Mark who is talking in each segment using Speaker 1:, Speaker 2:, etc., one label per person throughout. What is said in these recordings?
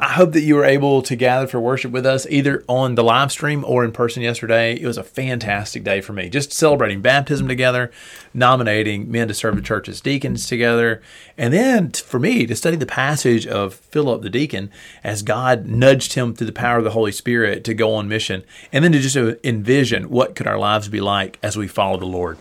Speaker 1: I hope that you were able to gather for worship with us either on the live stream or in person yesterday. It was a fantastic day for me, just celebrating baptism together, nominating men to serve the church as deacons together, and then for me to study the passage of Philip the deacon as God nudged him through the power of the Holy Spirit to go on mission, and then to just uh, envision what could our lives be like as we follow the Lord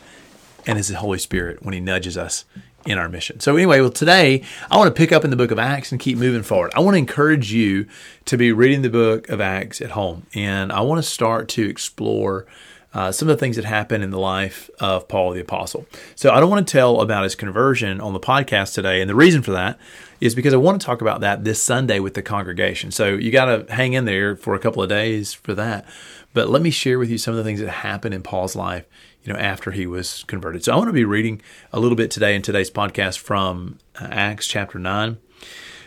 Speaker 1: and as the Holy Spirit when He nudges us in our mission. So, anyway, well, today I want to pick up in the book of Acts and keep moving forward. I want to encourage you to be reading the book of Acts at home, and I want to start to explore. Uh, some of the things that happened in the life of Paul the Apostle. So, I don't want to tell about his conversion on the podcast today. And the reason for that is because I want to talk about that this Sunday with the congregation. So, you got to hang in there for a couple of days for that. But let me share with you some of the things that happened in Paul's life you know, after he was converted. So I want to be reading a little bit today in today's podcast from uh, Acts chapter 9.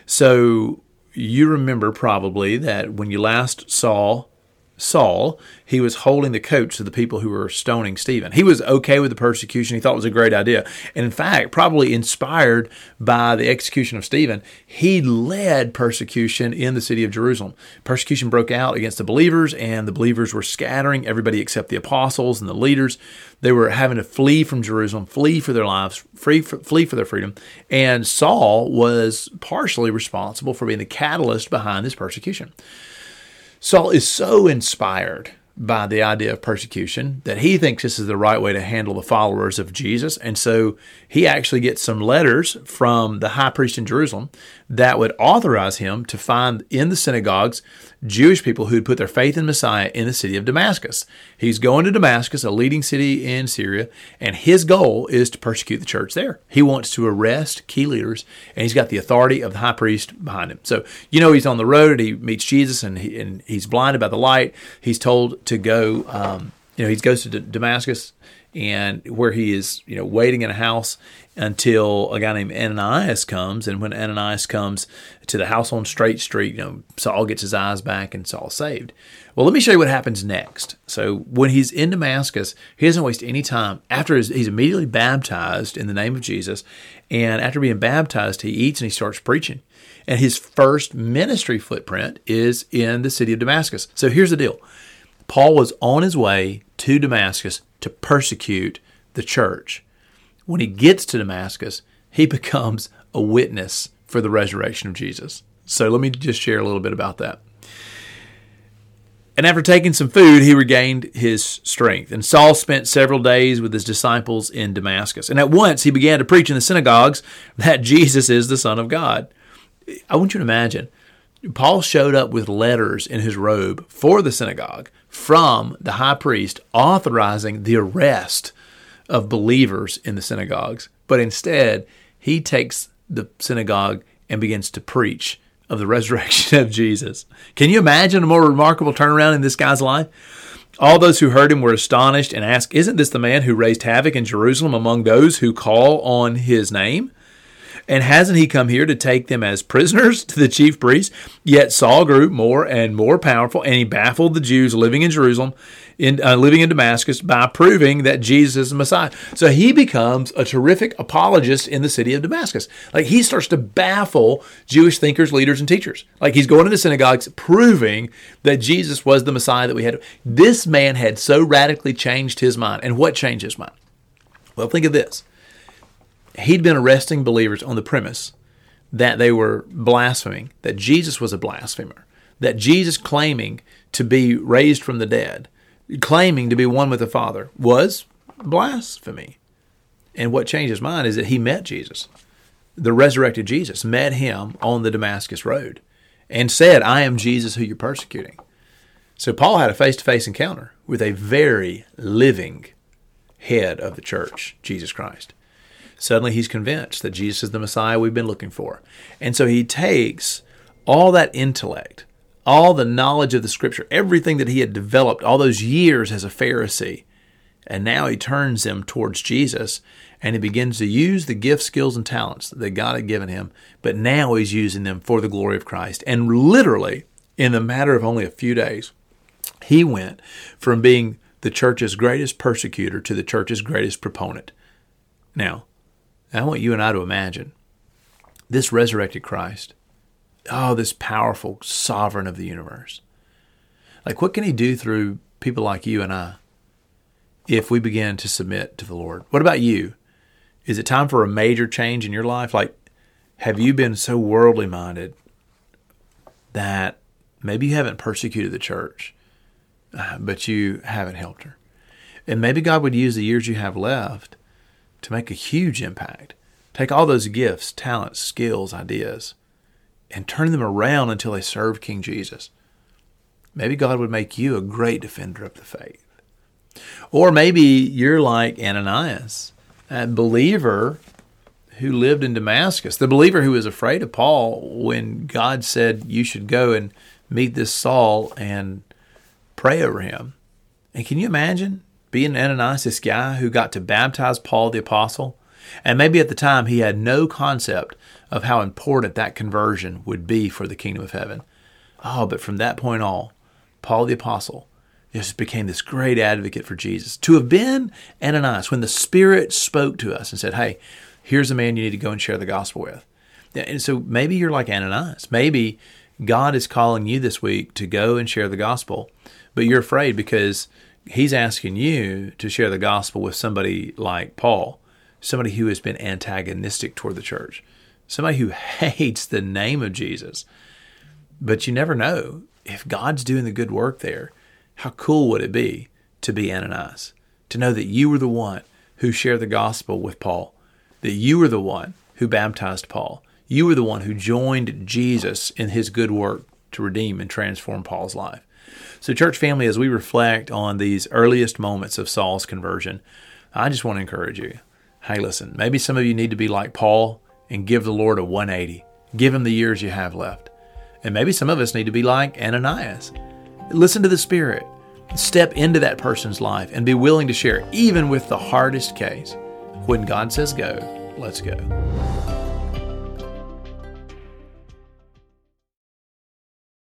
Speaker 1: So you remember probably that when you last saw Saul, he was holding the coats of the people who were stoning Stephen. He was okay with the persecution. He thought it was a great idea. And in fact, probably inspired by the execution of Stephen, he led persecution in the city of Jerusalem. Persecution broke out against the believers, and the believers were scattering, everybody except the apostles and the leaders. They were having to flee from Jerusalem, flee for their lives, free for, flee for their freedom. And Saul was partially responsible for being the catalyst behind this persecution. Saul is so inspired by the idea of persecution that he thinks this is the right way to handle the followers of Jesus. And so he actually gets some letters from the high priest in Jerusalem that would authorize him to find in the synagogues Jewish people who'd put their faith in Messiah in the city of Damascus. He's going to Damascus, a leading city in Syria, and his goal is to persecute the church there. He wants to arrest key leaders, and he's got the authority of the high priest behind him. So, you know, he's on the road, and he meets Jesus, and, he, and he's blinded by the light. He's told to go, um, you know, he goes to Damascus and where he is, you know, waiting in a house until a guy named Ananias comes. And when Ananias comes to the house on Straight Street, you know, Saul gets his eyes back and Saul's saved. Well, let me show you what happens next. So when he's in Damascus, he doesn't waste any time. After his, he's immediately baptized in the name of Jesus, and after being baptized, he eats and he starts preaching. And his first ministry footprint is in the city of Damascus. So here's the deal. Paul was on his way to Damascus to persecute the church. When he gets to Damascus, he becomes a witness for the resurrection of Jesus. So let me just share a little bit about that. And after taking some food, he regained his strength. And Saul spent several days with his disciples in Damascus. And at once he began to preach in the synagogues that Jesus is the Son of God. I want you to imagine Paul showed up with letters in his robe for the synagogue from the high priest authorizing the arrest of believers in the synagogues. But instead, he takes the synagogue and begins to preach of the resurrection of Jesus. Can you imagine a more remarkable turnaround in this guy's life? All those who heard him were astonished and asked, Isn't this the man who raised havoc in Jerusalem among those who call on his name? And hasn't he come here to take them as prisoners to the chief priests? Yet Saul grew more and more powerful, and he baffled the Jews living in Jerusalem, in uh, living in Damascus, by proving that Jesus is the Messiah. So he becomes a terrific apologist in the city of Damascus. Like he starts to baffle Jewish thinkers, leaders, and teachers. Like he's going into synagogues, proving that Jesus was the Messiah that we had. This man had so radically changed his mind. And what changed his mind? Well, think of this he'd been arresting believers on the premise that they were blaspheming, that Jesus was a blasphemer, that Jesus claiming to be raised from the dead, claiming to be one with the Father, was blasphemy. And what changed his mind is that he met Jesus. The resurrected Jesus met him on the Damascus Road and said, I am Jesus who you're persecuting. So Paul had a face to face encounter with a very living head of the church, Jesus Christ. Suddenly he's convinced that Jesus is the Messiah we've been looking for. And so he takes all that intellect, all the knowledge of the scripture, everything that he had developed all those years as a Pharisee, And now he turns them towards Jesus and he begins to use the gifts, skills, and talents that God had given him. But now he's using them for the glory of Christ. And literally, in the matter of only a few days, he went from being the church's greatest persecutor to the church's greatest proponent. Now, I want you and I to imagine this resurrected Christ. Oh, this powerful sovereign of the universe. Like, what can he do through people like you and I? if we begin to submit to the Lord. What about you? Is it time for a major change in your life? Like, have you been so worldly minded that maybe you haven't persecuted the church, uh, but you haven't helped her? And maybe God would use the years you have left to make a huge impact. Take all those gifts, talents, skills, ideas, and turn them around until they serve King Jesus. Maybe God would make you a great defender of the faith. Or maybe you're like Ananias, a believer who lived in Damascus, the believer who was afraid of Paul when God said, You should go and meet this Saul and pray over him. And can you imagine being Ananias, this guy who got to baptize Paul the apostle? And maybe at the time he had no concept of how important that conversion would be for the kingdom of heaven. Oh, but from that point on, Paul the apostle just became this great advocate for Jesus. To have been Ananias when the Spirit spoke to us and said, Hey, here's a man you need to go and share the gospel with. And so maybe you're like Ananias. Maybe God is calling you this week to go and share the gospel, but you're afraid because he's asking you to share the gospel with somebody like Paul, somebody who has been antagonistic toward the church, somebody who hates the name of Jesus. But you never know if God's doing the good work there how cool would it be to be Ananias? To know that you were the one who shared the gospel with Paul, that you were the one who baptized Paul, you were the one who joined Jesus in his good work to redeem and transform Paul's life. So, church family, as we reflect on these earliest moments of Saul's conversion, I just want to encourage you. Hey, listen, maybe some of you need to be like Paul and give the Lord a 180. Give him the years you have left. And maybe some of us need to be like Ananias Listen to the Spirit. Step into that person's life and be willing to share, even with the hardest case. When God says go, let's go.